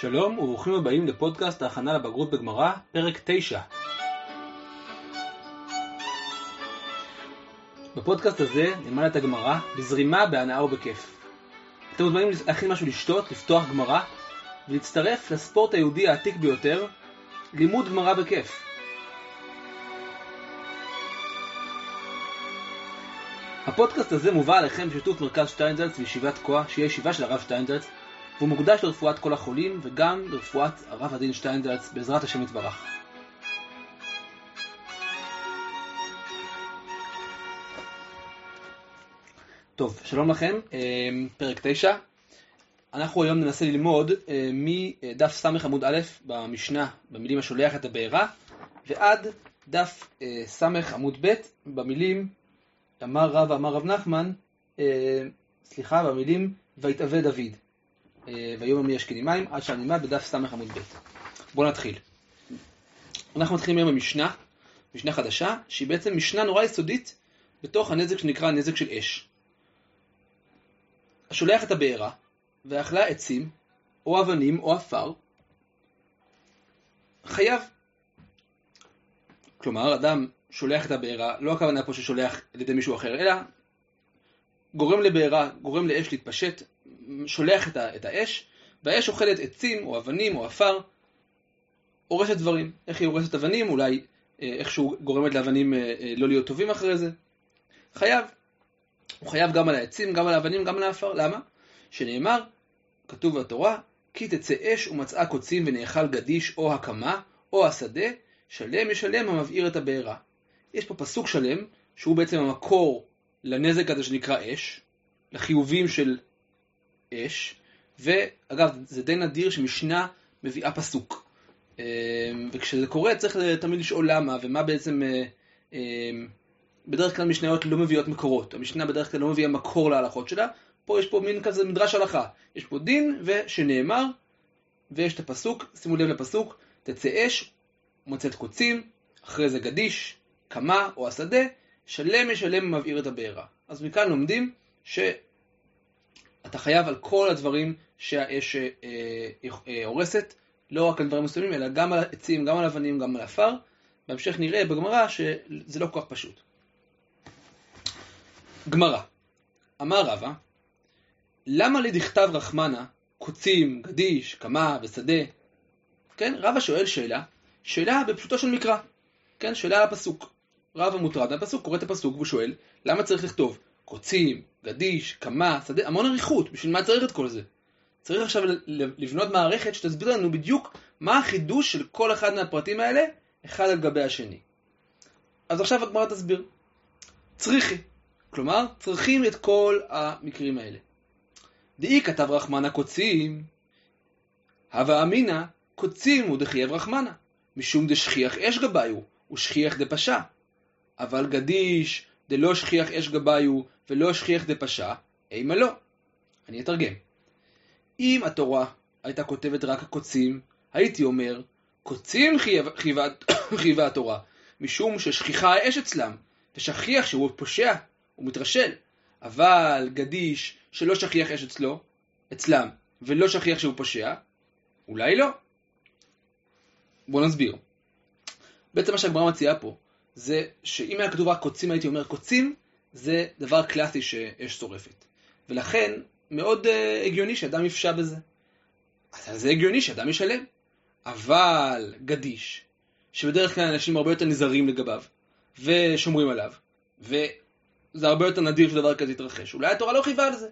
שלום וברוכים הבאים לפודקאסט ההכנה לבגרות בגמרא, פרק 9. בפודקאסט הזה נלמד את הגמרא בזרימה, בהנאה ובכיף. אתם מוזמנים להכין משהו לשתות, לפתוח גמרא ולהצטרף לספורט היהודי העתיק ביותר, לימוד גמרא בכיף. הפודקאסט הזה מובא עליכם בשיתוף מרכז שטיינזלץ וישיבת כוח, שהיא ישיבה של הרב שטיינזלץ, והוא מוקדש לרפואת כל החולים וגם לרפואת הרב הדין שטיינזלץ בעזרת השם יתברך. טוב, שלום לכם, אה, פרק 9. אנחנו היום ננסה ללמוד אה, מדף ס עמוד א' במשנה, במילים השולח את הבעירה, ועד דף אה, ס עמוד ב' במילים אמר רב אמר רב נחמן, סליחה, במילים ויתאווה דוד. ויאמר מי ישקיני מים, עד שנלמד בדף ס עמוד ב'. בואו נתחיל. אנחנו מתחילים היום במשנה, משנה חדשה, שהיא בעצם משנה נורא יסודית בתוך הנזק שנקרא נזק של אש. השולח את הבעירה, ואכלה עצים, או אבנים, או עפר, חייב. כלומר, אדם שולח את הבעירה, לא הכוונה פה ששולח על ידי מישהו אחר, אלא גורם לבעירה, גורם לאש להתפשט, שולח את, את האש, והאש אוכלת עצים, או אבנים, או עפר, הורסת דברים. איך היא הורסת אבנים? אולי אה, איכשהו גורמת לאבנים אה, אה, לא להיות טובים אחרי זה. חייב. הוא חייב גם על העצים, גם על האבנים, גם על העפר. למה? שנאמר, כתוב בתורה, כי תצא אש ומצאה קוצים ונאכל גדיש או הקמה או השדה, שלם ישלם המבעיר את הבעירה. יש פה פסוק שלם, שהוא בעצם המקור לנזק הזה שנקרא אש, לחיובים של אש, ואגב, זה די נדיר שמשנה מביאה פסוק. אמ, וכשזה קורה צריך תמיד לשאול למה, ומה בעצם... אה, אמ, בדרך כלל משניות לא מביאות מקורות, המשנה בדרך כלל לא מביאה מקור להלכות שלה, פה יש פה מין כזה מדרש הלכה, יש פה דין ושנאמר, ויש את הפסוק, שימו לב לפסוק, תצא אש, מוצאת קוצים, אחרי זה גדיש, קמה או השדה, שלם ישלם מבעיר את הבעירה. אז מכאן לומדים שאתה חייב על כל הדברים שהאש אה, אה, אה, הורסת, לא רק על דברים מסוימים, אלא גם על עצים, גם על אבנים, גם על עפר. בהמשך נראה בגמרא שזה לא כל כך פשוט. גמרא, אמר רבא, למה לי דכתב רחמנה, קוצים, גדיש, קמה ושדה? כן, רבא שואל שאלה, שאלה בפשוטו של מקרא, כן, שאלה על הפסוק. רבא מוטרד מהפסוק, קורא את הפסוק והוא שואל, למה צריך לכתוב קוצים, גדיש, קמה, שדה, המון אריכות, בשביל מה צריך את כל זה? צריך עכשיו לבנות מערכת שתסביר לנו בדיוק מה החידוש של כל אחד מהפרטים האלה, אחד על גבי השני. אז עכשיו הגמרא תסביר. צריכי, כלומר, צריכים את כל המקרים האלה. דאי כתב רחמנה קוצים, הווה אמינא קוצים ודחייב רחמנה, משום דשכיח אש גביו, ושכיח דפשע. אבל גדיש דלא שכיח אש גביו, ולא שכיח דפשע, אימה לא. אני אתרגם. אם התורה הייתה כותבת רק הקוצים, הייתי אומר, קוצים חייבה התורה, משום ששכיחה האש אצלם, ושכיח שהוא פושע, הוא מתרשל. אבל גדיש שלא שכיח אש אצלו, אצלם, ולא שכיח שהוא פושע, אולי לא. בואו נסביר. בעצם מה שהגמרא מציעה פה, זה שאם היה כתוב רק קוצים, הייתי אומר קוצים, זה דבר קלאסי שאש שורפת. ולכן, מאוד uh, הגיוני שאדם יפשע בזה. אז זה הגיוני שאדם ישלם. אבל גדיש, שבדרך כלל אנשים הרבה יותר נזהרים לגביו, ושומרים עליו, וזה הרבה יותר נדיר שדבר כזה יתרחש, אולי התורה לא חייבה על זה.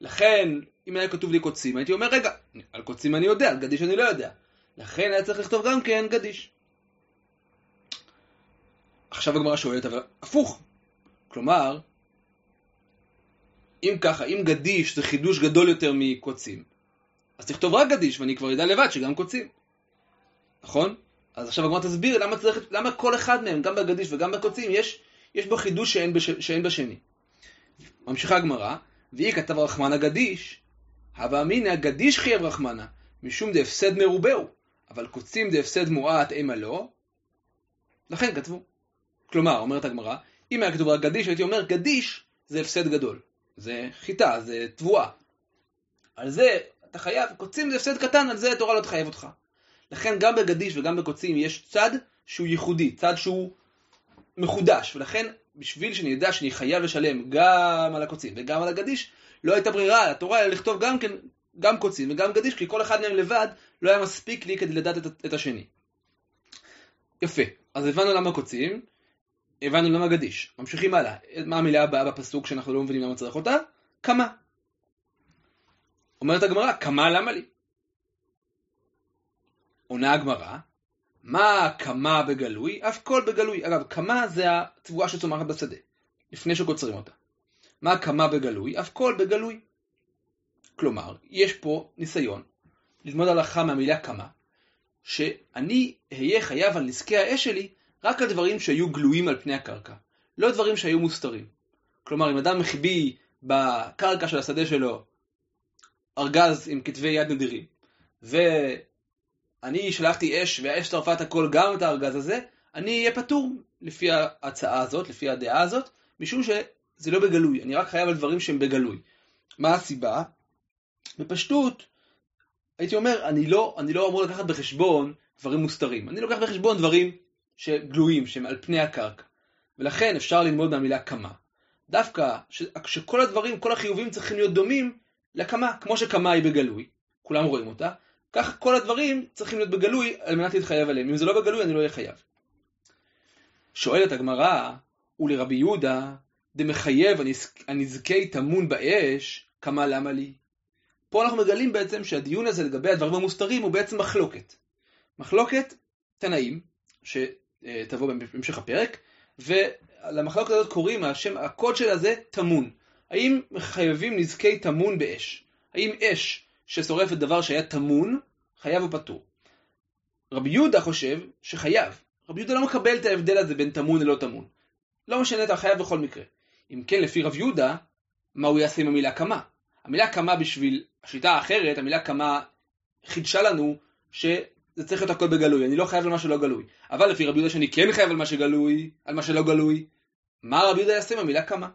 לכן, אם היה כתוב לי קוצים, הייתי אומר, רגע, על קוצים אני יודע, על גדיש אני לא יודע. לכן היה צריך לכתוב גם כן גדיש. עכשיו הגמרא שואלת, אבל הפוך. כלומר, אם ככה, אם גדיש זה חידוש גדול יותר מקוצים, אז תכתוב רק גדיש, ואני כבר אדע לבד שגם קוצים. נכון? אז עכשיו הגמרא תסביר למה, צריך, למה כל אחד מהם, גם בגדיש וגם בקוצים, יש, יש בו חידוש שאין, בש, שאין בשני. ממשיכה הגמרא, והיא כתב רחמנה גדיש, הווה אמינא גדיש חייב רחמנה, משום דהפסד מרובהו, אבל קוצים דהפסד מועט אימה לא, לכן כתבו. כלומר, אומרת הגמרא, אם היה כתוב רק גדיש, הייתי אומר גדיש זה הפסד גדול. זה חיטה, זה תבואה. על זה אתה חייב, קוצים זה הפסד קטן, על זה התורה לא תחייב אותך. לכן גם בגדיש וגם בקוצים יש צד שהוא ייחודי, צד שהוא מחודש, ולכן בשביל שאני אדע שאני חייב לשלם גם על הקוצים וגם על הגדיש, לא הייתה ברירה לתורה אלא לכתוב גם כן, גם קוצים וגם גדיש, כי כל אחד מהם לבד לא היה מספיק לי כדי לדעת את, את השני. יפה, אז הבנו למה קוצים, הבנו למה גדיש. ממשיכים הלאה. מה המילה הבאה בפסוק שאנחנו לא מבינים למה צריך אותה? כמה. אומרת הגמרא, כמה למה לי? עונה הגמרא, מה כמה בגלוי? אף כל בגלוי. אגב, כמה זה התבואה שצומחת בשדה, לפני שקוצרים אותה. מה כמה בגלוי? אף כל בגלוי. כלומר, יש פה ניסיון ללמוד הלכה מהמילה כמה, שאני אהיה חייב על נזקי האש שלי רק על דברים שהיו גלויים על פני הקרקע, לא דברים שהיו מוסתרים. כלומר, אם אדם החביא בקרקע של השדה שלו ארגז עם כתבי יד נדירים, ואני שלחתי אש והאש שרפה את הכל גם את הארגז הזה, אני אהיה פטור לפי ההצעה הזאת, לפי הדעה הזאת, משום שזה לא בגלוי, אני רק חייב על דברים שהם בגלוי. מה הסיבה? בפשטות, הייתי אומר, אני לא, אני לא אמור לקחת בחשבון דברים מוסתרים. אני לוקח בחשבון דברים שגלויים, שהם על פני הקרקע. ולכן אפשר ללמוד מהמילה כמה. דווקא שכל הדברים, כל החיובים צריכים להיות דומים לכמה, כמו שכמה היא בגלוי, כולם רואים אותה, כך כל הדברים צריכים להיות בגלוי על מנת להתחייב עליהם. אם זה לא בגלוי, אני לא אהיה חייב. שואלת הגמרא, ולרבי יהודה, דמחייב הנזקי טמון באש, כמה למה לי? פה אנחנו מגלים בעצם שהדיון הזה לגבי הדברים המוסתרים הוא בעצם מחלוקת. מחלוקת תנאים, שתבוא בהמשך הפרק, ולמחלוקת הזאת קוראים, השם, הקוד שלה זה טמון. האם חייבים נזקי טמון באש? האם אש ששורפת דבר שהיה טמון, חייב או פטור? רבי יהודה חושב שחייב. רבי יהודה לא מקבל את ההבדל הזה בין טמון ללא טמון. לא משנה, אתה חייב בכל מקרה. אם כן, לפי רב יהודה, מה הוא יעשה עם המילה כמה? המילה כמה בשביל השיטה האחרת, המילה כמה חידשה לנו שזה צריך להיות הכל בגלוי, אני לא חייב על מה שלא גלוי. אבל לפי רבי יהודה שאני כן חייב על מה שגלוי, על מה שלא גלוי, מה רבי יהודה יעשה עם המילה כמה?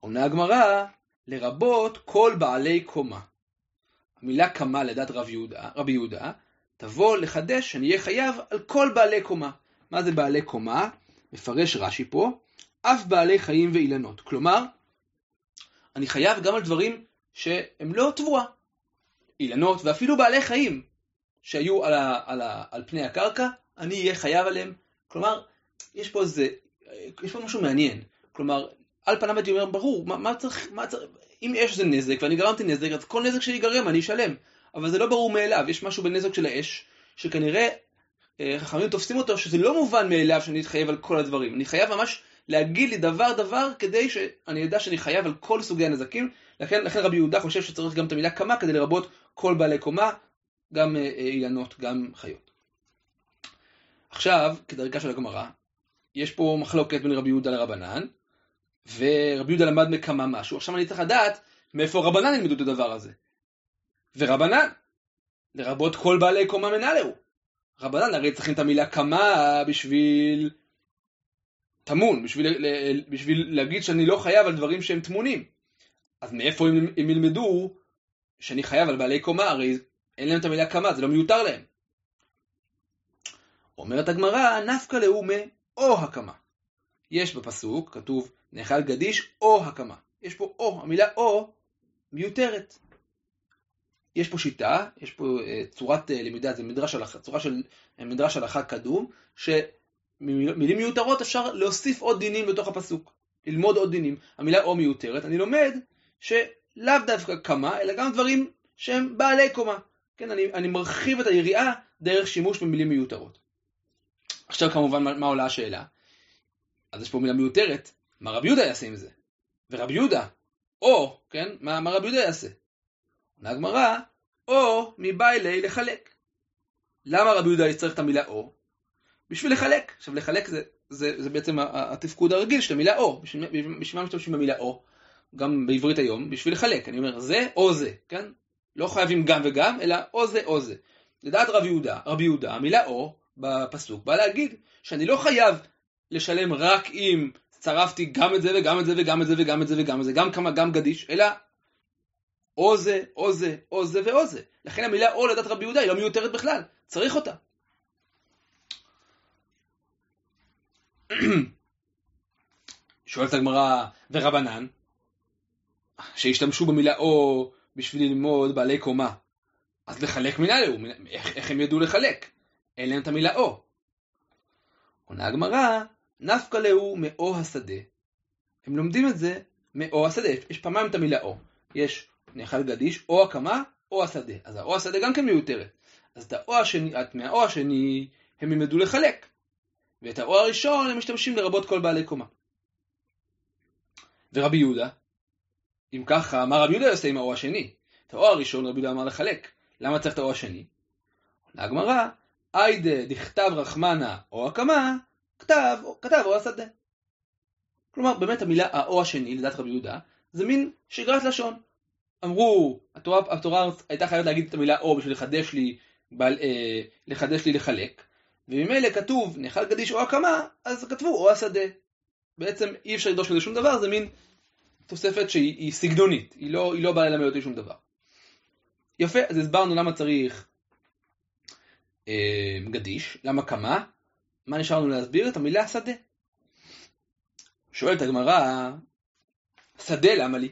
עונה הגמרא, לרבות כל בעלי קומה. המילה כמה לדעת רב יהודה, רבי יהודה, תבוא לחדש שאני אהיה חייב על כל בעלי קומה. מה זה בעלי קומה? מפרש רש"י פה, אף בעלי חיים ואילנות. כלומר, אני חייב גם על דברים שהם לא תבואה. אילנות ואפילו בעלי חיים שהיו על, ה, על, ה, על פני הקרקע, אני אהיה חייב עליהם. כלומר, יש פה איזה, יש פה משהו מעניין. כלומר, על פניו הייתי אומר, ברור, מה, מה צריך, מה צריך, אם יש איזה נזק ואני גרמתי נזק, אז כל נזק שיגרם אני אשלם. אבל זה לא ברור מאליו, יש משהו בנזק של האש, שכנראה אה, חכמים תופסים אותו שזה לא מובן מאליו שאני אתחייב על כל הדברים. אני חייב ממש להגיד לי דבר דבר כדי שאני אדע שאני חייב על כל סוגי הנזקים. לכן, לכן רבי יהודה חושב שצריך גם את המילה קמה כדי לרבות כל בעלי קומה, גם אה, אילנות, גם חיות. עכשיו, כדרכה של הגמרא, יש פה מחלוקת בין רבי יהודה לרבנן, ורבי יהודה למד מקמה משהו. עכשיו אני צריך לדעת מאיפה רבנן ילמדו את הדבר הזה. ורבנן, לרבות כל בעלי קומה מנהלהו. רבנן הרי צריכים את המילה קמה בשביל טמון, בשביל, בשביל להגיד שאני לא חייב על דברים שהם טמונים. אז מאיפה הם, הם ילמדו שאני חייב על בעלי קומה? הרי אין להם את המילה קמה, זה לא מיותר להם. אומרת הגמרא, נפקא לאומה או הקמה. יש בפסוק, כתוב, נאכל גדיש או הקמה. יש פה או, המילה או מיותרת. יש פה שיטה, יש פה uh, צורת uh, למידה, זה מדרש הלכה, צורה של uh, מדרש הלכה קדום, שממילים מיותרות אפשר להוסיף עוד דינים בתוך הפסוק, ללמוד עוד דינים. המילה או מיותרת, אני לומד שלאו דווקא קמה, אלא גם דברים שהם בעלי קומה. כן, אני, אני מרחיב את היריעה דרך שימוש במילים מיותרות. עכשיו כמובן מה, מה עולה השאלה? אז יש פה מילה מיותרת, מה רבי יהודה יעשה עם זה? ורבי יהודה, או, כן, מה, מה רבי יהודה יעשה? עונה הגמרא, או מבעילי לחלק. למה רבי יהודה יצטרך את המילה או? בשביל לחלק. עכשיו לחלק זה, זה, זה בעצם התפקוד הרגיל של המילה או. בשביל מה משתמשים במילה או? גם בעברית היום, בשביל לחלק. אני אומר זה או זה, כן? לא חייבים גם וגם, אלא או זה או זה. לדעת רבי יהודה, רבי יהודה, המילה או בפסוק בא להגיד שאני לא חייב לשלם רק אם צרפתי גם את זה וגם את זה וגם את זה וגם את זה וגם את זה, גם כמה, גם גדיש, אלא או זה, או זה, או זה ואו זה. לכן המילה או לדעת רבי יהודה היא לא מיותרת בכלל, צריך אותה. שואלת הגמרא, ורבנן, שהשתמשו במילה או בשביל ללמוד בעלי קומה, אז לחלק מילה להו, איך, איך הם ידעו לחלק? אין להם את המילה או. עונה הגמרא, נפקא להו מאו השדה. הם לומדים את זה מאו השדה, יש פעמיים את המילה או. יש נאכל גדיש, או הקמה, או השדה. אז האו השדה גם כן מיותרת. אז את האו השני, את מהאו השני, הם ילמדו לחלק. ואת האו הראשון הם משתמשים לרבות כל בעלי קומה. ורבי יהודה, אם ככה, מה רבי יהודה עושה עם האו השני? את האו הראשון רבי יהודה אמר לחלק. למה צריך את האו השני? עונה הגמרא, איידה דכתב רחמנה או הקמה, כתב, כתב או השדה. כלומר, באמת המילה האו השני, לדעת רבי יהודה, זה מין שגרת לשון. אמרו, התורה, התורה הייתה חייבת להגיד את המילה או בשביל לחדש לי, בעל, אה, לחדש לי לחלק, וממילא כתוב נאכל גדיש או הקמה, אז כתבו או השדה. בעצם אי אפשר לדרוש לזה שום דבר, זה מין תוספת שהיא סגנונית, היא לא, היא לא באה ללמד אותי שום דבר. יפה, אז הסברנו למה צריך אה, גדיש, למה קמה, מה נשארנו להסביר? את המילה שדה. שואלת הגמרא, שדה למה לי?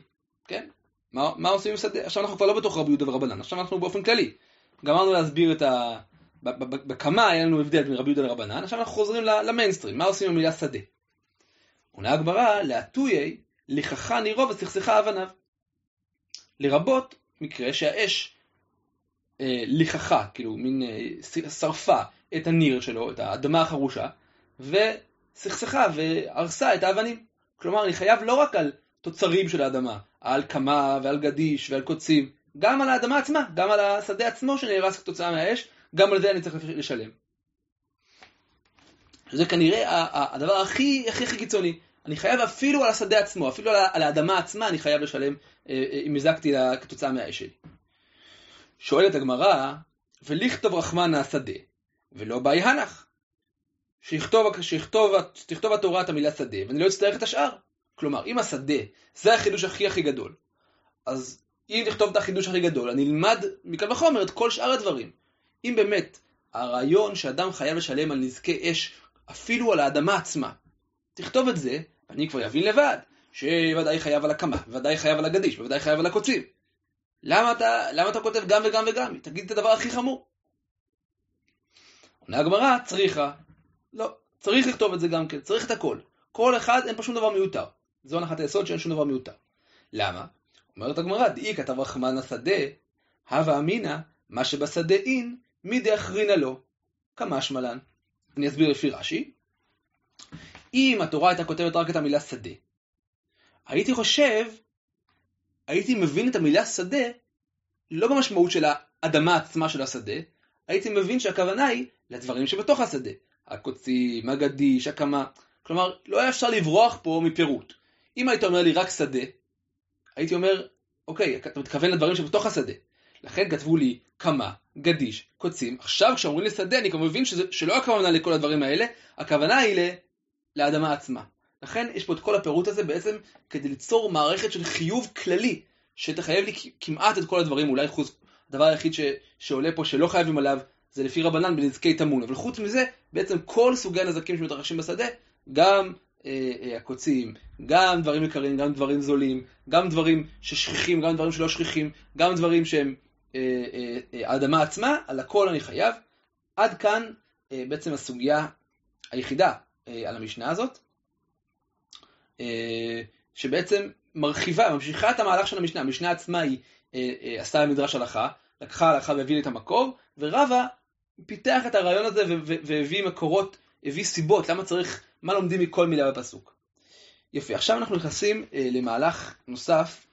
כן? מה, מה עושים עם שדה? עכשיו אנחנו כבר לא בתוך רבי יהודה ורבנן, עכשיו אנחנו באופן כללי. גמרנו להסביר את ה... בקמה היה לנו הבדל בין רבי יהודה לרבנן, עכשיו אנחנו חוזרים למיינסטרים, מה עושים עם המילה שדה? עונה הגמרא, להטויי, לכחה נירו וסכסכה אבניו. לרבות מקרה שהאש אה, לכחה, כאילו מין אה, שרפה את הניר שלו, את האדמה החרושה, וסכסכה והרסה את האבנים. כלומר, אני חייב לא רק על תוצרים של האדמה, על קמה ועל גדיש ועל קוצים, גם על האדמה עצמה, גם על השדה עצמו שנהרס כתוצאה מהאש, גם על זה אני צריך לשלם. זה כנראה הדבר הכי הכי הכי קיצוני. אני חייב אפילו על השדה עצמו, אפילו על האדמה עצמה אני חייב לשלם אה, אה, אם הזקתי כתוצאה מהאש שלי. שואלת הגמרא, ולכתוב רחמנה השדה, ולא באי הנח. שיכתוב, שיכתוב, תכתוב התורה את המילה שדה, ואני לא אצטרך את השאר. כלומר, אם השדה זה החידוש הכי הכי גדול, אז אם תכתוב את החידוש הכי גדול, אני אלמד מקל וחומר את כל שאר הדברים. אם באמת הרעיון שאדם חייב לשלם על נזקי אש אפילו על האדמה עצמה, תכתוב את זה, אני כבר אבין לבד, שוודאי חייב על הקמה, ודאי חייב על הגדיש, וודאי חייב על הקוצים. למה אתה, למה אתה כותב גם וגם וגם? תגיד את הדבר הכי חמור. עונה הגמרא, צריכה. לא, צריך לכתוב את זה גם כן, צריך את הכל. כל אחד, אין פה שום דבר מיותר. זו הנחת היסוד שאין שום דבר מיותר. למה? אומרת הגמרא, דאי כתב רחמן השדה, הווה אמינא, מה שבשדה אין, מי דאחרינא לו. כמשמע לן. אני אסביר לפי רש"י. אם התורה הייתה כותבת רק את המילה שדה, הייתי חושב, הייתי מבין את המילה שדה לא במשמעות של האדמה עצמה של השדה, הייתי מבין שהכוונה היא לדברים שבתוך השדה. הקוצים, הגדיש, הקמה. כלומר, לא היה אפשר לברוח פה מפירוט. אם היית אומר לי רק שדה, הייתי אומר, אוקיי, אתה מתכוון לדברים שבתוך השדה. לכן כתבו לי כמה, גדיש, קוצים. עכשיו כשאומרים לי שדה, אני כבר מבין שזה, שלא הכוונה לכל הדברים האלה, הכוונה היא לאדמה עצמה. לכן יש פה את כל הפירוט הזה בעצם כדי ליצור מערכת של חיוב כללי, שתחייב לי כמעט את כל הדברים, אולי חוץ, הדבר היחיד ש, שעולה פה שלא חייבים עליו, זה לפי רבנן בנזקי טמון. אבל חוץ מזה, בעצם כל סוגי הנזקים שמתרחשים בשדה, גם אה, אה, הקוצים, גם דברים יקרים, גם דברים זולים, גם דברים ששכיחים, גם דברים שלא שכיחים, גם דברים שהם אה, אה, אה, האדמה עצמה, על הכל אני חייב. עד כאן אה, בעצם הסוגיה היחידה אה, על המשנה הזאת, אה, שבעצם מרחיבה, ממשיכה את המהלך של המשנה. המשנה עצמה היא אה, אה, עשתה מדרש הלכה, לקחה הלכה והביא לי את המקור, ורבה פיתח את הרעיון הזה והביא מקורות, הביא סיבות, למה צריך, מה לומדים מכל מילה בפסוק. יפה, עכשיו אנחנו נכנסים אה, למהלך נוסף,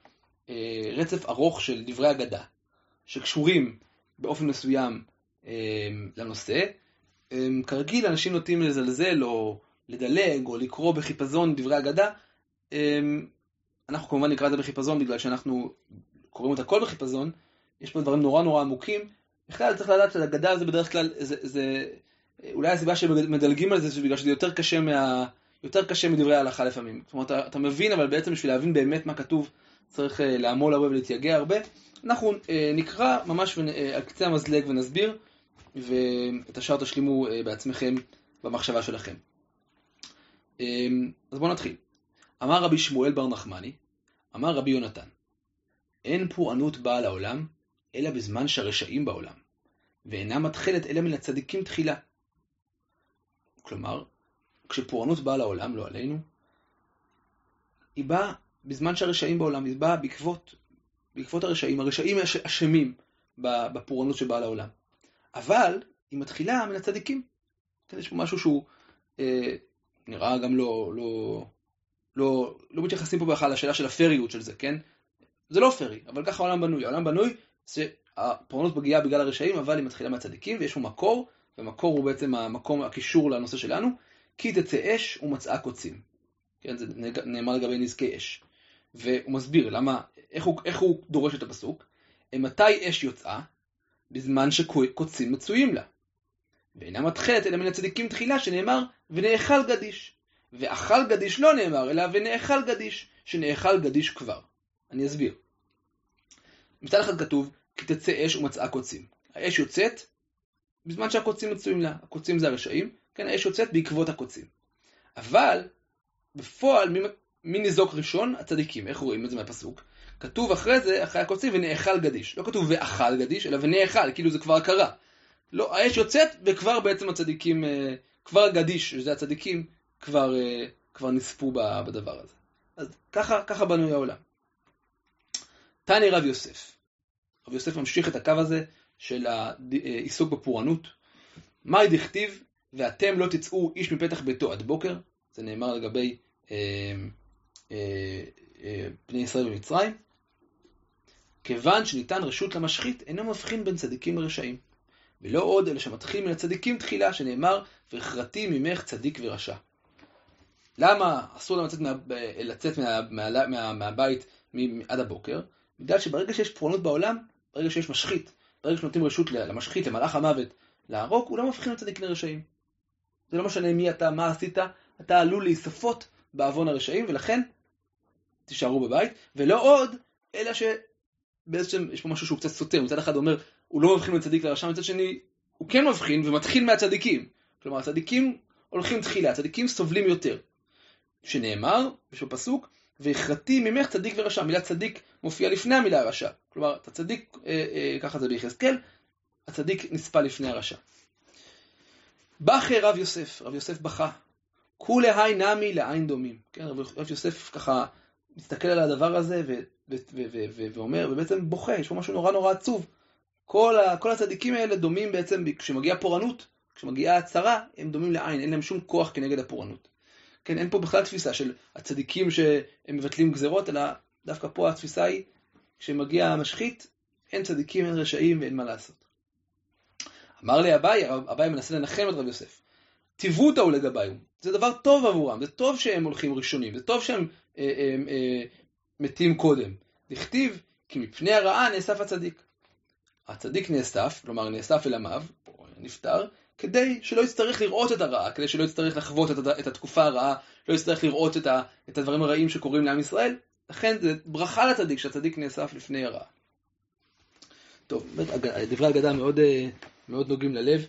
אה, רצף ארוך של דברי אגדה, שקשורים באופן מסוים אה, לנושא. אה, כרגיל אנשים נוטים לזלזל או לדלג או לקרוא בחיפזון דברי אגדה. אה, אנחנו כמובן נקרא את זה בחיפזון בגלל שאנחנו קוראים את הכל בחיפזון, יש פה דברים נורא נורא עמוקים. בכלל צריך לדעת שהאגדה זה בדרך כלל, זה, זה אולי הסיבה שמדלגים על זה זה בגלל שזה יותר קשה, מה, יותר קשה מדברי ההלכה לפעמים. זאת אומרת, אתה, אתה מבין, אבל בעצם בשביל להבין באמת מה כתוב צריך אה, לעמול הרבה ולהתייגע הרבה. אנחנו אה, נקרא ממש אה, על קצה המזלג ונסביר, ואת השאר תשלימו בעצמכם במחשבה שלכם. אז בואו נתחיל. אמר רבי שמואל בר נחמני, אמר רבי יונתן, אין פורענות באה לעולם, אלא בזמן שהרשעים בעולם, ואינה מתחלת אלא מן הצדיקים תחילה. כלומר, כשפורענות באה לעולם, לא עלינו, היא באה בזמן שהרשעים בעולם, היא באה בעקבות, בעקבות הרשעים. הרשעים אשמים בפורענות שבאה לעולם. אבל היא מתחילה מן הצדיקים. יש פה משהו שהוא אה, נראה גם לא, לא, לא, לא מתייחסים פה בכלל לשאלה של הפריות של זה, כן? זה לא פרי, אבל ככה העולם בנוי. העולם בנוי שהפורענות מגיעה בגלל הרשעים, אבל היא מתחילה מהצדיקים, ויש פה מקור, ומקור הוא בעצם המקום, הקישור לנושא שלנו, כי תצא אש ומצאה קוצים. כן, זה נאמר לגבי נזקי אש. והוא מסביר למה, איך הוא, איך הוא דורש את הפסוק, מתי אש יוצאה? בזמן שקוצים מצויים לה. ואינה מתחלת אלא מן הצדיקים תחילה, שנאמר, ונאכל גדיש. ואכל גדיש לא נאמר, אלא ונאכל גדיש, שנאכל גדיש כבר. אני אסביר. מצד אחד כתוב, כי תצא אש ומצאה קוצים. האש יוצאת בזמן שהקוצים מצויים לה. הקוצים זה הרשעים, כן, האש יוצאת בעקבות הקוצים. אבל, בפועל, מי, מי ניזוק ראשון? הצדיקים. איך רואים את זה מהפסוק? כתוב אחרי זה, אחרי הקוצים, ונאכל גדיש. לא כתוב ואכל גדיש, אלא ונאכל, כאילו זה כבר קרה. לא, האש יוצאת, וכבר בעצם הצדיקים, אה, כבר גדיש, שזה הצדיקים, כבר, אה, כבר נספו בדבר הזה. אז ככה, ככה בנוי העולם. תני רב יוסף. רב יוסף ממשיך את הקו הזה של העיסוק בפורענות. מאי דכתיב, ואתם לא תצאו איש מפתח ביתו עד בוקר, זה נאמר לגבי אה, אה, אה, בני ישראל במצרים. כיוון שניתן רשות למשחית, אינו מבחין בין צדיקים לרשעים. ולא עוד, אלא שמתחיל מן הצדיקים תחילה, שנאמר, והכרתי ממך צדיק ורשע. למה אסור להם לצאת, מה, לצאת מה, מה, מה, מהבית עד הבוקר? בגלל שברגע שיש פורענות בעולם, ברגע שיש משחית, ברגע שנותנים רשות למשחית, למלאך המוות, להרוג, הוא לא מבחין בין צדיקים לרשעים. זה לא משנה מי אתה, מה עשית, אתה עלול להיספות בעוון הרשעים, ולכן תישארו בבית, ולא עוד, אלא שבעצם יש פה משהו שהוא קצת סותר, מצד אחד אומר, הוא לא מבחין בין צדיק לרשע, מצד שני, הוא כן מבחין ומתחיל מהצדיקים. כלומר, הצדיקים הולכים תחילה, הצדיקים סובלים יותר. שנאמר, יש בפסוק, והכרתי ממך צדיק ורשע. המילה צדיק מופיעה לפני המילה רשע. כלומר, אתה צדיק, אה, אה, ככה זה ביחזקאל, הצדיק נספה לפני הרשע. בכי רב יוסף, רב יוסף בכה. כולי היי נמי לעין דומים. כן, רב יוסף ככה מסתכל על הדבר הזה ואומר, ובעצם בוכה, יש פה משהו נורא נורא עצוב. כל, ה- כל הצדיקים האלה דומים בעצם, כשמגיעה פורענות, כשמגיעה הצרה, הם דומים לעין, אין להם שום כוח כנגד הפורענות. כן, אין פה בכלל תפיסה של הצדיקים שהם מבטלים גזרות, אלא דווקא פה התפיסה היא, כשמגיע המשחית, אין צדיקים, אין רשעים ואין מה לעשות. אמר לי אביי, אביי מנסה לנחם את רב יוסף. טיבותא הוא לגביו, זה דבר טוב עבורם, זה טוב שהם הולכים ראשונים, זה טוב שהם אה, אה, אה, מתים קודם. דכתיב, כי מפני הרעה נאסף הצדיק. הצדיק נאסף, כלומר נאסף אל עמיו, נפטר, כדי שלא יצטרך לראות את הרעה, כדי שלא יצטרך לחוות את, התקופה הרעה, לא יצטרך לראות את הדברים הרעים שקורים לעם ישראל. לכן זה ברכה לצדיק, שהצדיק נאסף לפני הרעה. טוב, באמת, דברי הגדה מאוד, אה, מאוד נוגעים ללב,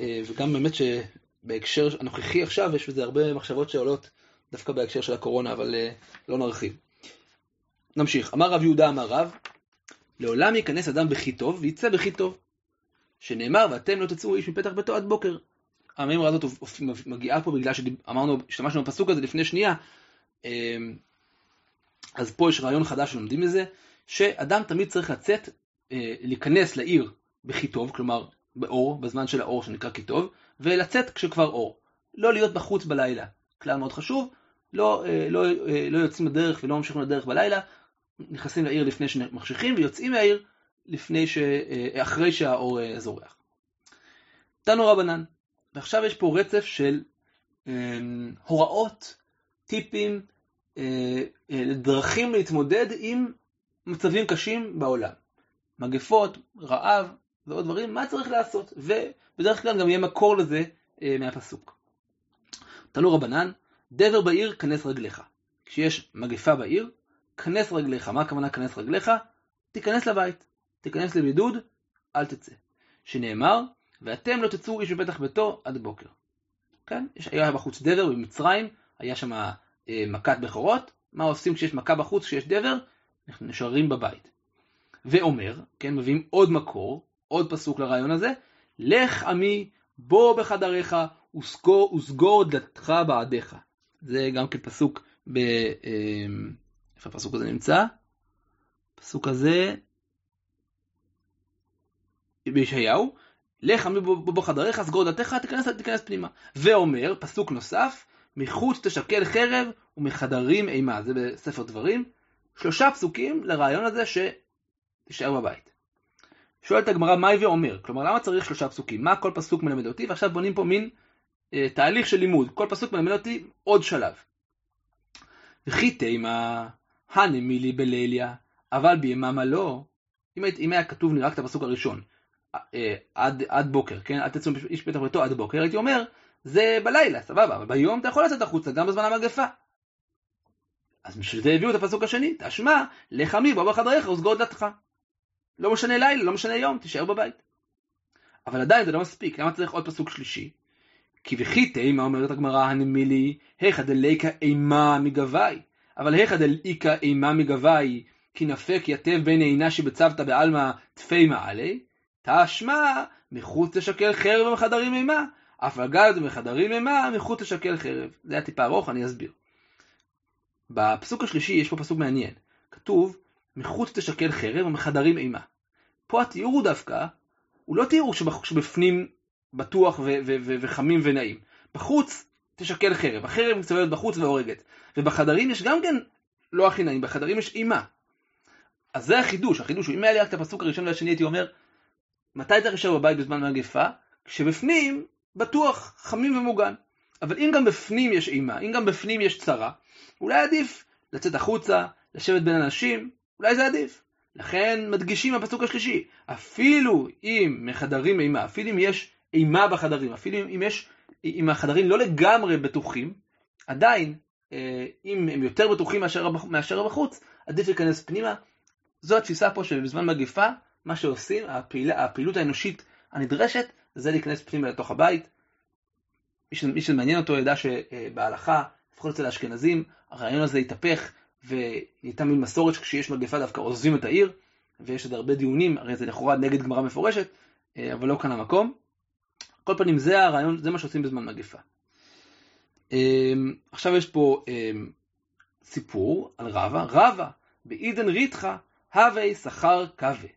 אה, וגם באמת שבהקשר הנוכחי עכשיו יש בזה הרבה מחשבות שעולות דווקא בהקשר של הקורונה, אבל אה, לא נרחיב. נמשיך. אמר רב יהודה אמר רב, לעולם ייכנס אדם בכי טוב ויצא בכי טוב. שנאמר, ואתם לא תצאו איש מפתח ביתו עד בוקר. המימרה הזאת מגיעה פה בגלל שאמרנו, השתמשנו בפסוק הזה לפני שנייה, אמ, אז פה יש רעיון חדש שלומדים מזה, שאדם תמיד צריך לצאת, אה, להיכנס לעיר בכי טוב, כלומר באור, בזמן של האור שנקרא כי טוב, ולצאת כשכבר אור. לא להיות בחוץ בלילה. כלל מאוד חשוב, לא, אה, לא, אה, לא יוצאים לדרך ולא ממשיכים לדרך בלילה, נכנסים לעיר לפני שמחשיכים ויוצאים מהעיר לפני ש... אה, אחרי שהאור אה, זורח. תנו רבנן, ועכשיו יש פה רצף של אה, הוראות, טיפים, אה, אה, דרכים להתמודד עם מצבים קשים בעולם. מגפות, רעב ועוד דברים, מה צריך לעשות? ובדרך כלל גם יהיה מקור לזה אה, מהפסוק. תנו רבנן, דבר בעיר כנס רגליך. כשיש מגפה בעיר, כנס רגליך. מה הכוונה כנס רגליך? תיכנס לבית, תיכנס לבידוד, אל תצא. שנאמר, ואתם לא תצאו איש בפתח ביתו עד בוקר. כן? יש, היה בחוץ דבר במצרים, היה שם אה, מכת בכורות, מה עושים כשיש מכה בחוץ, כשיש דבר? אנחנו נשארים בבית. ואומר, כן, מביאים עוד מקור, עוד פסוק לרעיון הזה, לך עמי, בוא בחדריך, וסגור, וסגור דלתך בעדיך. זה גם כן פסוק ב... אה, איפה הפסוק הזה נמצא? הפסוק הזה בישעיהו, לך עמי בו חדריך, סגור דלתך, תיכנס, תיכנס פנימה. ואומר, פסוק נוסף, מחוץ תשקל חרב ומחדרים אימה. זה בספר דברים. שלושה פסוקים לרעיון הזה שתישאר בבית. שואלת הגמרא, מה הווה אומר? כלומר, למה צריך שלושה פסוקים? מה כל פסוק מלמד אותי? ועכשיו בונים פה מין אה, תהליך של לימוד. כל פסוק מלמד אותי עוד שלב. וכי תימה הנמילי בליליה, אבל ביממה לא. אם, היה כתוב לי רק את הפסוק הראשון, אה, עד, עד בוקר, כן? אל תצאו איש פתח ביתו עד בוקר, הייתי אומר, זה בלילה, סבבה, אבל ביום אתה יכול לצאת החוצה, גם בזמן המגפה. אז בשביל זה הביאו את הפסוק השני, תשמע, לך עמי בוא בחדריך וסגור דלתך. לא משנה לילה, לא משנה יום, תישאר בבית. אבל עדיין זה לא מספיק, למה צריך עוד פסוק שלישי? כי וכי תימה אומרת הגמרא הנמילי, היכא דליקה אימה מגבי, אבל היכא דליקה אימה מגבי, כי נפק יתב בין עינה שבצוותא בעלמא תפי מעלי, תשמע מחוץ תשקל חרב ומחדרים אימה, אף אגב ומחדרים אימה מחוץ תשקל חרב. זה היה טיפה ארוך, אני אסביר. בפסוק השלישי יש פה פסוק מעניין. כתוב, מחוץ תשקל חרב ומחדרים אימה. פה התיאור הוא דווקא, הוא לא תיאור שבפנים בטוח וחמים ונעים. בחוץ תשקל חרב, החרב מסתובבת בחוץ והורגת. ובחדרים יש גם כן לא הכי נעים, בחדרים יש אימה. אז זה החידוש, החידוש הוא אם היה לי רק את הפסוק הראשון והשני הייתי אומר, מתי צריך להישאר בבית בזמן מגפה? כשבפנים בטוח חמים ומוגן. אבל אם גם בפנים יש אימה, אם גם בפנים יש צרה, אולי עדיף לצאת החוצה, לשבת בין אנשים, אולי זה עדיף. לכן מדגישים בפסוק השלישי, אפילו אם מחדרים אימה, אפילו אם יש אימה בחדרים, אפילו אם יש, אם החדרים לא לגמרי בטוחים, עדיין, אה, אם הם יותר בטוחים מאשר, מאשר בחוץ, עדיף להיכנס פנימה. זו התפיסה פה שבזמן מגפה, מה שעושים, הפעיל, הפעילות האנושית הנדרשת, זה להיכנס פנימה לתוך הבית. מי שזה מעניין אותו ידע שבהלכה, לפחות אצל האשכנזים, הרעיון הזה התהפך, והייתה מין מסורת שכשיש מגפה דווקא עוזבים את העיר, ויש עוד הרבה דיונים, הרי זה לכאורה נגד גמרא מפורשת, אה, אבל לא כאן המקום. כל פנים זה הרעיון, זה מה שעושים בזמן מגפה. אמ, עכשיו יש פה אמ, סיפור על רבא, רבא בעידן ריתחא הווה שכר כבה.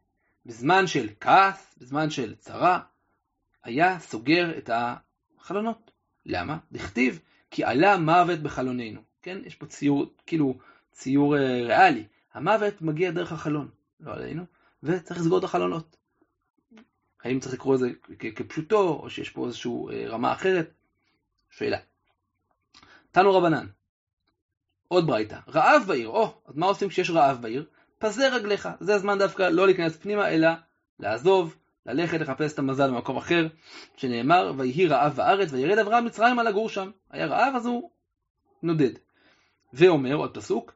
בזמן של כעס, בזמן של צרה, היה סוגר את החלונות. למה? דכתיב כי עלה מוות בחלוננו. כן, יש פה ציור, כאילו ציור אה, ריאלי. המוות מגיע דרך החלון, לא עלינו, וצריך לסגור את החלונות. האם צריך לקרוא לזה כפשוטו, או שיש פה איזושהי אה, רמה אחרת? שאלה. תנו רבנן, עוד ברייתא, רעב בעיר, או, אז מה עושים כשיש רעב בעיר? פזר רגליך, זה הזמן דווקא לא להיכנס פנימה, אלא לעזוב, ללכת לחפש את המזל במקום אחר, שנאמר, ויהי רעב בארץ, וירד אברהם מצרים על לגור שם. היה רעב, אז הוא נודד. ואומר, עוד פסוק,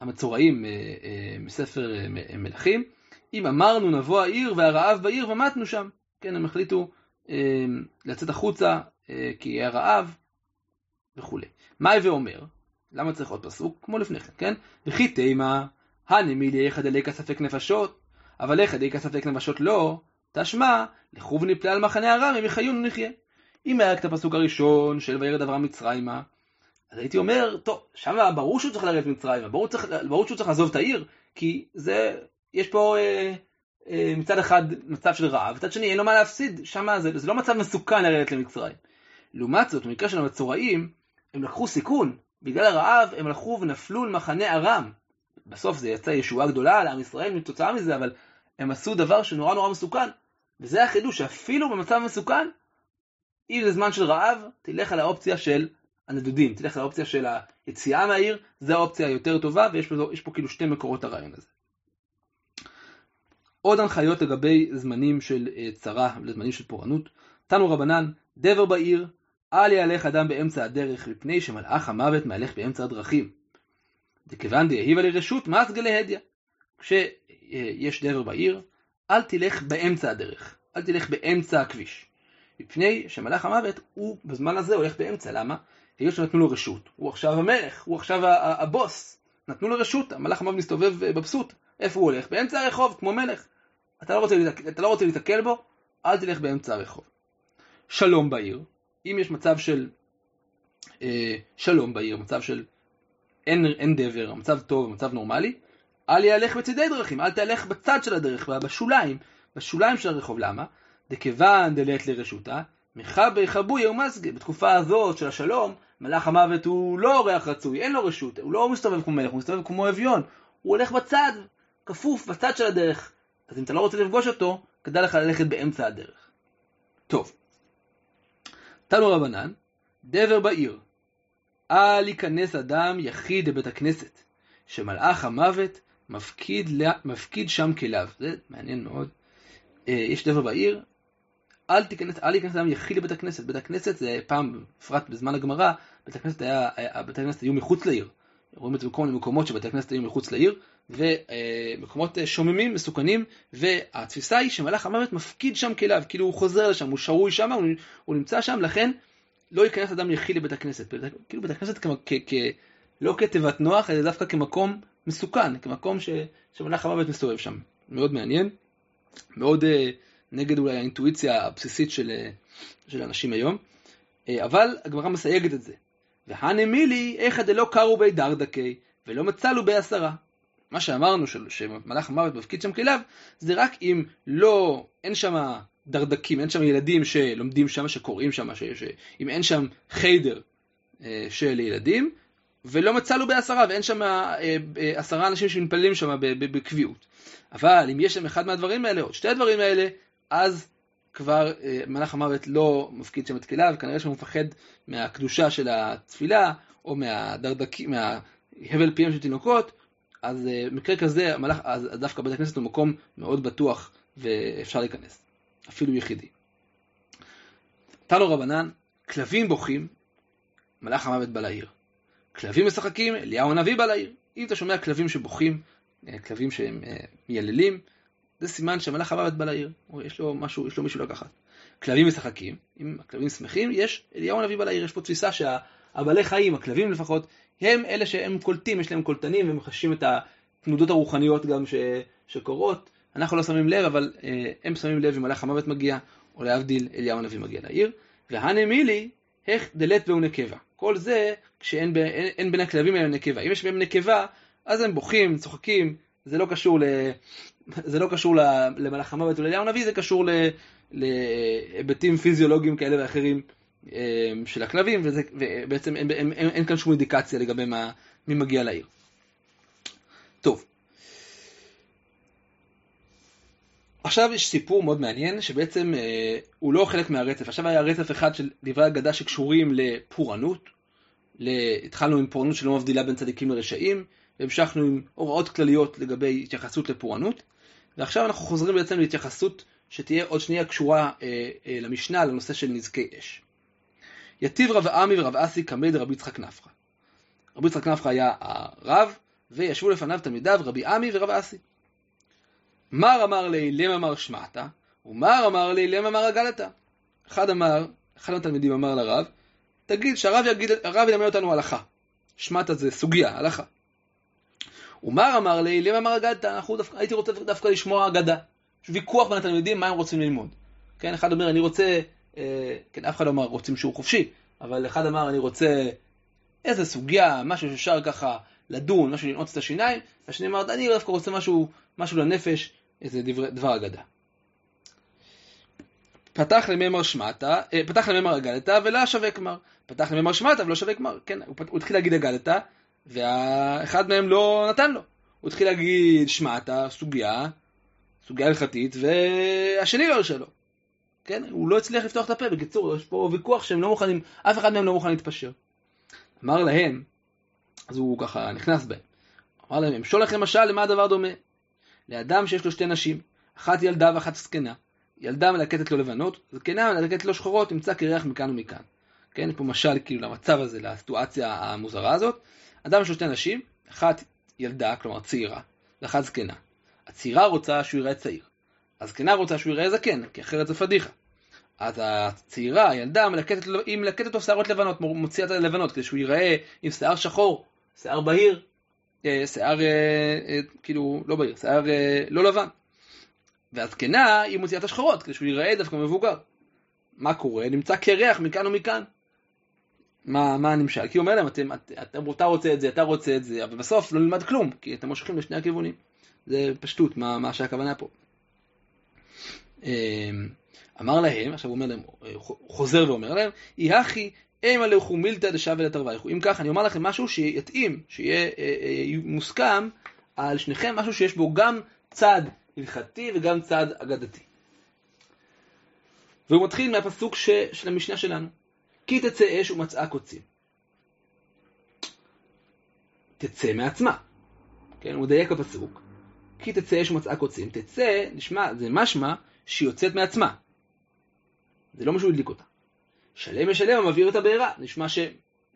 המצורעים אה, אה, מספר מלכים, אם אמרנו נבוא העיר והרעב בעיר ומתנו שם. כן, הם החליטו אה, לצאת החוצה אה, כי היה רעב וכולי. מה הווה אומר? למה צריך עוד פסוק? כמו לפני כן, כן? וכי תימה, הנמילי איך דליקה ספק נפשות, אבל איך דליקה ספק נפשות לא, תשמע, לכו ונפלה על מחנה הרם, הם יחיון ונחיה. אם היה רק את הפסוק הראשון של וירד אברהם מצרימה, אז הייתי אומר, טוב, שם ברור שהוא צריך לרדת מצרימה, ברור, ברור שהוא צריך לעזוב את העיר, כי זה, יש פה אה, אה, מצד אחד מצב של רעב, מצד שני אין לו מה להפסיד, שם זה, זה לא מצב מסוכן לרדת למצרים. לעומת זאת, במקרה של המצורעים, הם לקחו סיכון, בגלל הרעב הם הלכו ונפלו למחנה ארם. בסוף זה יצא ישועה גדולה לעם ישראל מתוצאה מזה, אבל הם עשו דבר שנורא נורא מסוכן. וזה החידוש, שאפילו במצב מסוכן, אם זה זמן של רעב, תלך על האופציה של הנדודים, תלך על האופציה של היציאה מהעיר, זו האופציה היותר טובה, ויש פה, פה כאילו שתי מקורות הרעיון הזה. עוד הנחיות לגבי זמנים של אה, צרה ולזמנים של פורענות. תנו רבנן, דבר בעיר, אל יהלך אדם באמצע הדרך, מפני שמלאך המוות מהלך באמצע הדרכים. דכיוון דהיבה לרשות, מה סגלי הדיא. כשיש דבר בעיר, אל תלך באמצע הדרך, אל תלך באמצע הכביש. מפני שמלאך המוות הוא בזמן הזה הולך באמצע, למה? היות שנתנו לו רשות, הוא עכשיו המלך, הוא עכשיו הבוס, נתנו לו רשות, המלאך המוות מסתובב מבסוט, איפה הוא הולך? באמצע הרחוב, כמו מלך. אתה לא רוצה, אתה לא רוצה להתקל בו, אל תלך באמצע הרחוב. שלום בעיר, אם יש מצב של אה, שלום בעיר, מצב של אין, אין דבר, מצב טוב, מצב נורמלי, אל יהלך בצדי דרכים, אל תהלך בצד של הדרך, בשוליים, בשוליים של הרחוב, למה? דכיוון דלת לרשותה, מחבר חבוי ומסגה. בתקופה הזאת של השלום, מלאך המוות הוא לא אורח רצוי, אין לו רשות, הוא לא מסתובב כמו מלך, הוא מסתובב כמו אביון, הוא הולך בצד, כפוף, בצד של הדרך. אז אם אתה לא רוצה לפגוש אותו, כדאי לך ללכת באמצע הדרך. טוב, תנו רבנן, דבר בעיר, אל ייכנס אדם יחיד לבית הכנסת, שמלאך המוות מפקיד, מפקיד שם כליו. זה מעניין מאוד. אה, יש דבר בעיר, אל תיכנס, אל ייכנס אדם יחיד לבית הכנסת. בית הכנסת זה פעם, בפרט בזמן הגמרא, בית הכנסת היה, בית הכנסת היו מחוץ לעיר. רואים את זה בכל מיני מקומות שבתי הכנסת היו מחוץ לעיר, ומקומות אה, שוממים, מסוכנים, והתפיסה היא שמלאך המוות מפקיד שם כליו, כאילו הוא חוזר לשם, הוא שרוי שם, הוא, הוא נמצא שם, לכן לא ייכנס אדם יחיד לבית הכנסת. כאילו בית הכנסת כ, כ, כ, לא כתיבת נוח, אלא דווקא כמקום מסוכן, כמקום ש, שמלאך המוות מסתובב שם. מאוד מעניין, מאוד uh, נגד אולי האינטואיציה הבסיסית של, uh, של אנשים היום, uh, אבל הגמרא מסייגת את זה. והנמילי, איכא דלא קרו בי דרדקי, ולא מצלו בי עשרה. מה שאמרנו, שמלאך המוות מפקיד שם כליו, זה רק אם לא, אין שם דרדקים, אין שם ילדים שלומדים שם, שקוראים שם, ש, ש, אם אין שם חיידר אה, של ילדים, ולא מצאנו בעשרה, ואין שם אה, אה, עשרה אנשים שמתפללים שם בקביעות. אבל אם יש שם אחד מהדברים האלה, או שתי הדברים האלה, אז כבר אה, מלאך המוות לא מפקיד שם את כליו, וכנראה שהוא מפחד מהקדושה של התפילה, או מהדרדקים, מההבל פיהם של תינוקות, אז אה, מקרה כזה, מלאך, אז דווקא בית הכנסת הוא מקום מאוד בטוח ואפשר להיכנס, אפילו יחידי. תנו רבנן, כלבים בוכים, מלאך המוות בא לעיר. כלבים משחקים, אליהו הנביא בא לעיר. אם אתה שומע כלבים שבוכים, אה, כלבים שהם אה, מייללים, זה סימן שמלאך המוות בא לעיר, או יש לו משהו, יש לו מישהו לקחת. כלבים משחקים, אם הכלבים שמחים, יש אליהו הנביא בא לעיר, יש פה תפיסה שהבעלי חיים, הכלבים לפחות, הם אלה שהם קולטים, יש להם קולטנים, והם מחשים את התנודות הרוחניות גם ש, שקורות. אנחנו לא שמים לב, אבל אה, הם שמים לב אם מלאך המוות מגיע, או להבדיל, אליהו הנביא מגיע לעיר. והנמילי, איך דלת והוא נקבה. כל זה כשאין ב, אין, אין בין הכלבים האלה נקבה. אם יש בהם נקבה, אז הם בוכים, צוחקים, זה לא קשור, ל, זה לא קשור למלאך המוות ולאליהו הנביא, זה קשור להיבטים פיזיולוגיים כאלה ואחרים של הכלבים, וזה, ובעצם אין, אין, אין, אין כאן שום אינדיקציה לגבי מה, מי מגיע לעיר. טוב. עכשיו יש סיפור מאוד מעניין, שבעצם אה, הוא לא חלק מהרצף. עכשיו היה רצף אחד של דברי אגדה שקשורים לפורענות. התחלנו עם פורענות שלא מבדילה בין צדיקים לרשעים, והמשכנו עם הוראות כלליות לגבי התייחסות לפורענות, ועכשיו אנחנו חוזרים בעצם להתייחסות שתהיה עוד שנייה קשורה אה, אה, למשנה, לנושא של נזקי אש. יתיב רב עמי ורב אסי קמי דרבי יצחק נפחא. רבי יצחק נפחא היה הרב, וישבו לפניו תלמידיו רבי עמי ורב אסי. מר אמר לי, לם אמר שמעתה, ומר אמר לי, לם אמר אגלתה. אחד אמר, אחד מהתלמידים אמר לרב, תגיד שהרב יגיד, הרב ילמד אותנו הלכה. שמעתה זה סוגיה, הלכה. ומר אמר לי, לם אמר אגלתה, הייתי רוצה דווקא לשמוע אגדה. יש ויכוח בין התלמידים מה הם רוצים ללמוד. כן, אחד אומר, אני רוצה, כן, אף אחד לא אמר רוצים שיעור חופשי, אבל אחד אמר, אני רוצה איזה סוגיה, משהו שאפשר ככה לדון, משהו לנעוץ את השיניים, והשני אמר, אני דווקא רוצה משהו, משהו לנפש, איזה דבר, דבר אגדה. פתח למימר שמטה, אה, פתח למימר אגדתה ולא שווה כמר. פתח למימר שמטה ולא שווה כמר. כן, הוא, הוא התחיל להגיד אגדתה, ואחד מהם לא נתן לו. הוא התחיל להגיד שמטה, סוגיה, סוגיה הלכתית, והשני לא הרשה לו. כן, הוא לא הצליח לפתוח את הפה. בקיצור, יש פה ויכוח שהם לא מוכנים, אף אחד מהם לא מוכן להתפשר. אמר להם, אז הוא ככה נכנס בהם. אמר להם, אמשול לכם משל למה הדבר דומה? לאדם שיש לו שתי נשים, אחת ילדה ואחת זקנה. ילדה מלקטת לו לבנות, זקנה מלקטת לו שחורות, תמצא קרח מכאן ומכאן. כן, פה משל כאילו למצב הזה, לסיטואציה המוזרה הזאת. אדם יש לו שתי נשים, אחת ילדה, כלומר צעירה, ואחת זקנה. הצעירה רוצה שהוא ייראה צעיר. הזקנה רוצה שהוא ייראה זקן, כי אחרת זה פדיחה. אז הצעירה, הילדה, מלקטת, היא מלקטת לו שערות לבנות, מוציאה את הלבנות, כדי שהוא ייראה עם שיער שחור, שיער בהיר, אה, שיער, אה, אה, כאילו, לא בהיר, שיער לא לבן. והזקנה, היא מוציאה את השחורות, כדי שהוא ייראה דווקא מבוגר. מה קורה? נמצא קרח מכאן ומכאן. מה, מה הנמשל? כי הוא אומר להם, אתם, אתם, אתה רוצה את זה, אתה רוצה את זה, אבל בסוף לא נלמד כלום, כי אתם מושכים לשני הכיוונים. זה פשטות, מה, מה שהכוונה פה. אמ, אמר להם, עכשיו הוא אומר להם, חוזר ואומר להם, יהי הכי אימה לכו מילתא דשווה לתרוויכו. אם כך, אני אומר לכם משהו שיתאים, שיהיה אה, אה, מוסכם על שניכם, משהו שיש בו גם צד הלכתי וגם צד אגדתי. והוא מתחיל מהפסוק ש, של המשנה שלנו. כי תצא אש ומצאה קוצים. תצא מעצמה. כן, הוא מדייק בפסוק. כי תצא אש ומצאה קוצים. תצא, נשמע, זה משמע שהיא יוצאת מעצמה. זה לא משהו הדליק אותה. שלם משלם המבעיר את הבעירה. נשמע ש...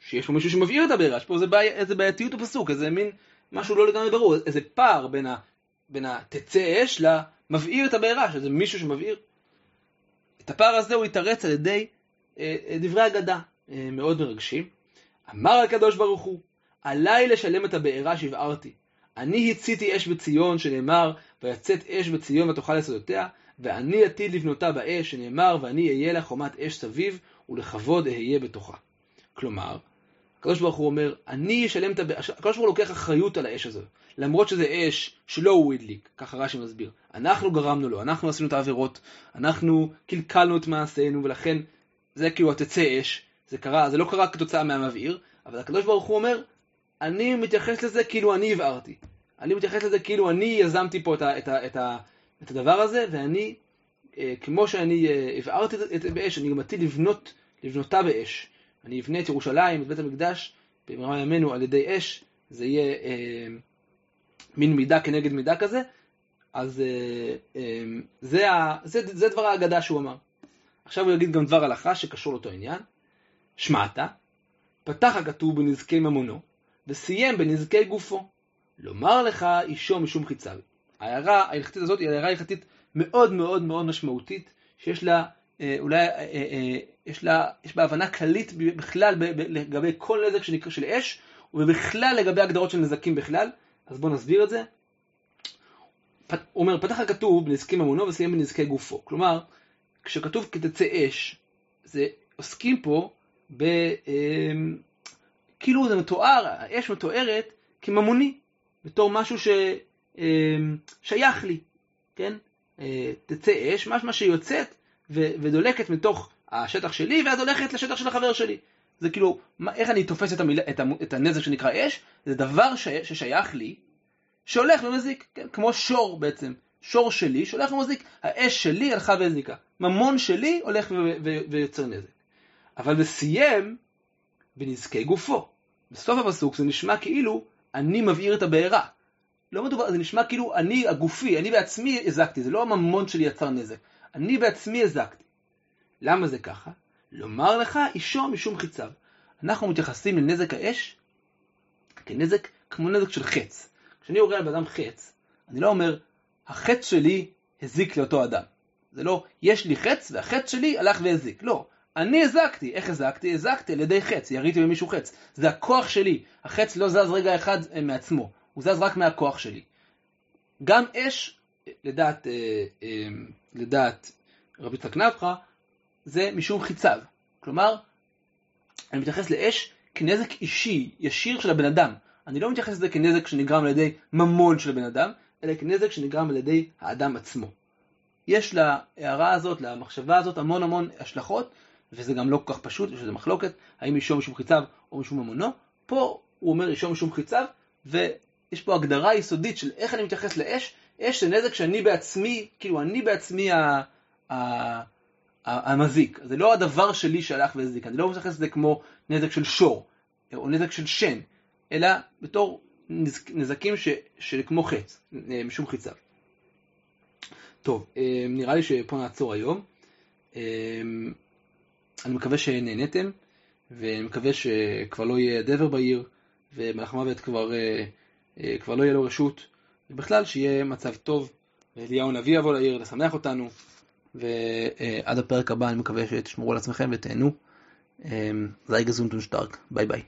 שיש פה מישהו שמבעיר את הבעירה, יש פה איזה, בעי... איזה בעייתיות בפסוק, איזה מין משהו לא לגמרי ברור, איזה פער בין, ה... בין התצא אש למבעיר את הבעירה, שזה מישהו שמבעיר. את הפער הזה הוא יתרץ על ידי אה, אה, דברי אגדה אה, מאוד מרגשים. אמר הקדוש ברוך הוא, עליי לשלם את הבעירה שהבערתי. אני הציתי אש בציון, שנאמר, ויצאת אש בציון ותאכל יסודותיה, ואני עתיד לבנותה באש, שנאמר, ואני אהיה לה חומת אש סביב, ולכבוד אהיה בתוכה. כלומר, הקדוש ברוך הוא אומר, אני אשלם את הבעירה, הקדוש ברוך הוא לוקח אחריות על האש הזו, למרות שזה אש שלא הוא הדליק, ככה רש"י מסביר. אנחנו גרמנו לו, אנחנו עשינו את העבירות, אנחנו קלקלנו את מעשינו, ולכן זה כאילו התצא אש, זה קרה, זה לא קרה כתוצאה מהמבעיר, אבל הקדוש ברוך הוא אומר, אני מתייחס לזה כאילו אני הבערתי. אני מתייחס לזה כאילו אני יזמתי פה את, ה, את, ה, את, ה, את הדבר הזה, ואני, אה, כמו שאני אה, הבערתי את זה באש, אני גם עתיד לבנות, לבנותה באש. אני אבנה את ירושלים, את בית המקדש, במהרה ימינו על ידי אש, זה יהיה אה, מין מידה כנגד מידה כזה, אז אה, אה, זה, ה, זה, זה דבר ההגדה שהוא אמר. עכשיו הוא יגיד גם דבר הלכה שקשור לאותו עניין. שמעת, פתח הכתוב בנזקי ממונו, וסיים בנזקי גופו. לומר לך אישו משום חיציו. ההערה ההלכתית הזאת היא הערה הלכתית מאוד מאוד מאוד משמעותית, שיש לה אה, אולי, אה, אה, יש לה, יש בה הבנה כללית בכלל לגבי כל נזק שנקרא של אש, ובכלל לגבי הגדרות של נזקים בכלל. אז בואו נסביר את זה. הוא אומר, פתח הכתוב בנזקי ממונו וסיים בנזקי גופו. כלומר, כשכתוב כי תצא אש, זה עוסקים פה ב... אה, כאילו זה מתואר, האש מתוארת כממוני, בתור משהו ששייך אה, לי, כן? אה, תצא אש, משמע שיוצאת. ודולקת מתוך השטח שלי, ואז הולכת לשטח של החבר שלי. זה כאילו, מה, איך אני תופס את, המילה, את, את הנזק שנקרא אש? זה דבר ש, ששייך לי, שהולך ומזיק, כן? כמו שור בעצם. שור שלי שהולך ומזיק, האש שלי הלכה והזיקה. ממון שלי הולך ויוצר נזק. אבל וסיים בנזקי גופו. בסוף הפסוק זה נשמע כאילו אני מבעיר את הבעירה. לא מדובר, זה נשמע כאילו אני הגופי, אני בעצמי הזקתי, זה לא הממון שלי יצר נזק. אני בעצמי הזקתי. למה זה ככה? לומר לך אישו משום חיציו. אנחנו מתייחסים לנזק האש כנזק כמו נזק של חץ. כשאני יורה על בן אדם חץ, אני לא אומר החץ שלי הזיק לאותו אדם. זה לא, יש לי חץ והחץ שלי הלך והזיק. לא, אני הזקתי. איך הזקתי? הזקתי על ידי חץ, יריתי במישהו חץ. זה הכוח שלי. החץ לא זז רגע אחד אה, מעצמו, הוא זז רק מהכוח שלי. גם אש, לדעת, אה, אה, לדעת רבי יצחק נפחא, זה משום חיציו. כלומר, אני מתייחס לאש כנזק אישי, ישיר של הבן אדם. אני לא מתייחס לזה כנזק שנגרם על ידי ממון של הבן אדם, אלא כנזק שנגרם על ידי האדם עצמו. יש להערה הזאת, למחשבה הזאת, המון המון השלכות, וזה גם לא כל כך פשוט, יש לזה מחלוקת, האם אישו משום חיציו או משום ממונו. פה הוא אומר אישו משום חיציו, ויש פה הגדרה יסודית של איך אני מתייחס לאש. אש זה נזק שאני בעצמי, כאילו אני בעצמי ה... ה... המזיק. זה לא הדבר שלי שהלך והזיק, אני לא מתייחס לזה כמו נזק של שור, או נזק של שן, אלא בתור נזקים ש, שכמו חץ, אה, משום חיציו. טוב, אה, נראה לי שפה נעצור היום. אה, אני מקווה שנהניתם, ואני מקווה שכבר לא יהיה דבר בעיר, ומלאך מוות כבר, כבר לא יהיה לו רשות, ובכלל שיהיה מצב טוב, ואליהו הנביא יבוא לעיר לשמח אותנו, ועד הפרק הבא אני מקווה שתשמרו על עצמכם ותהנו. זייגה זונטון שטארק, ביי ביי.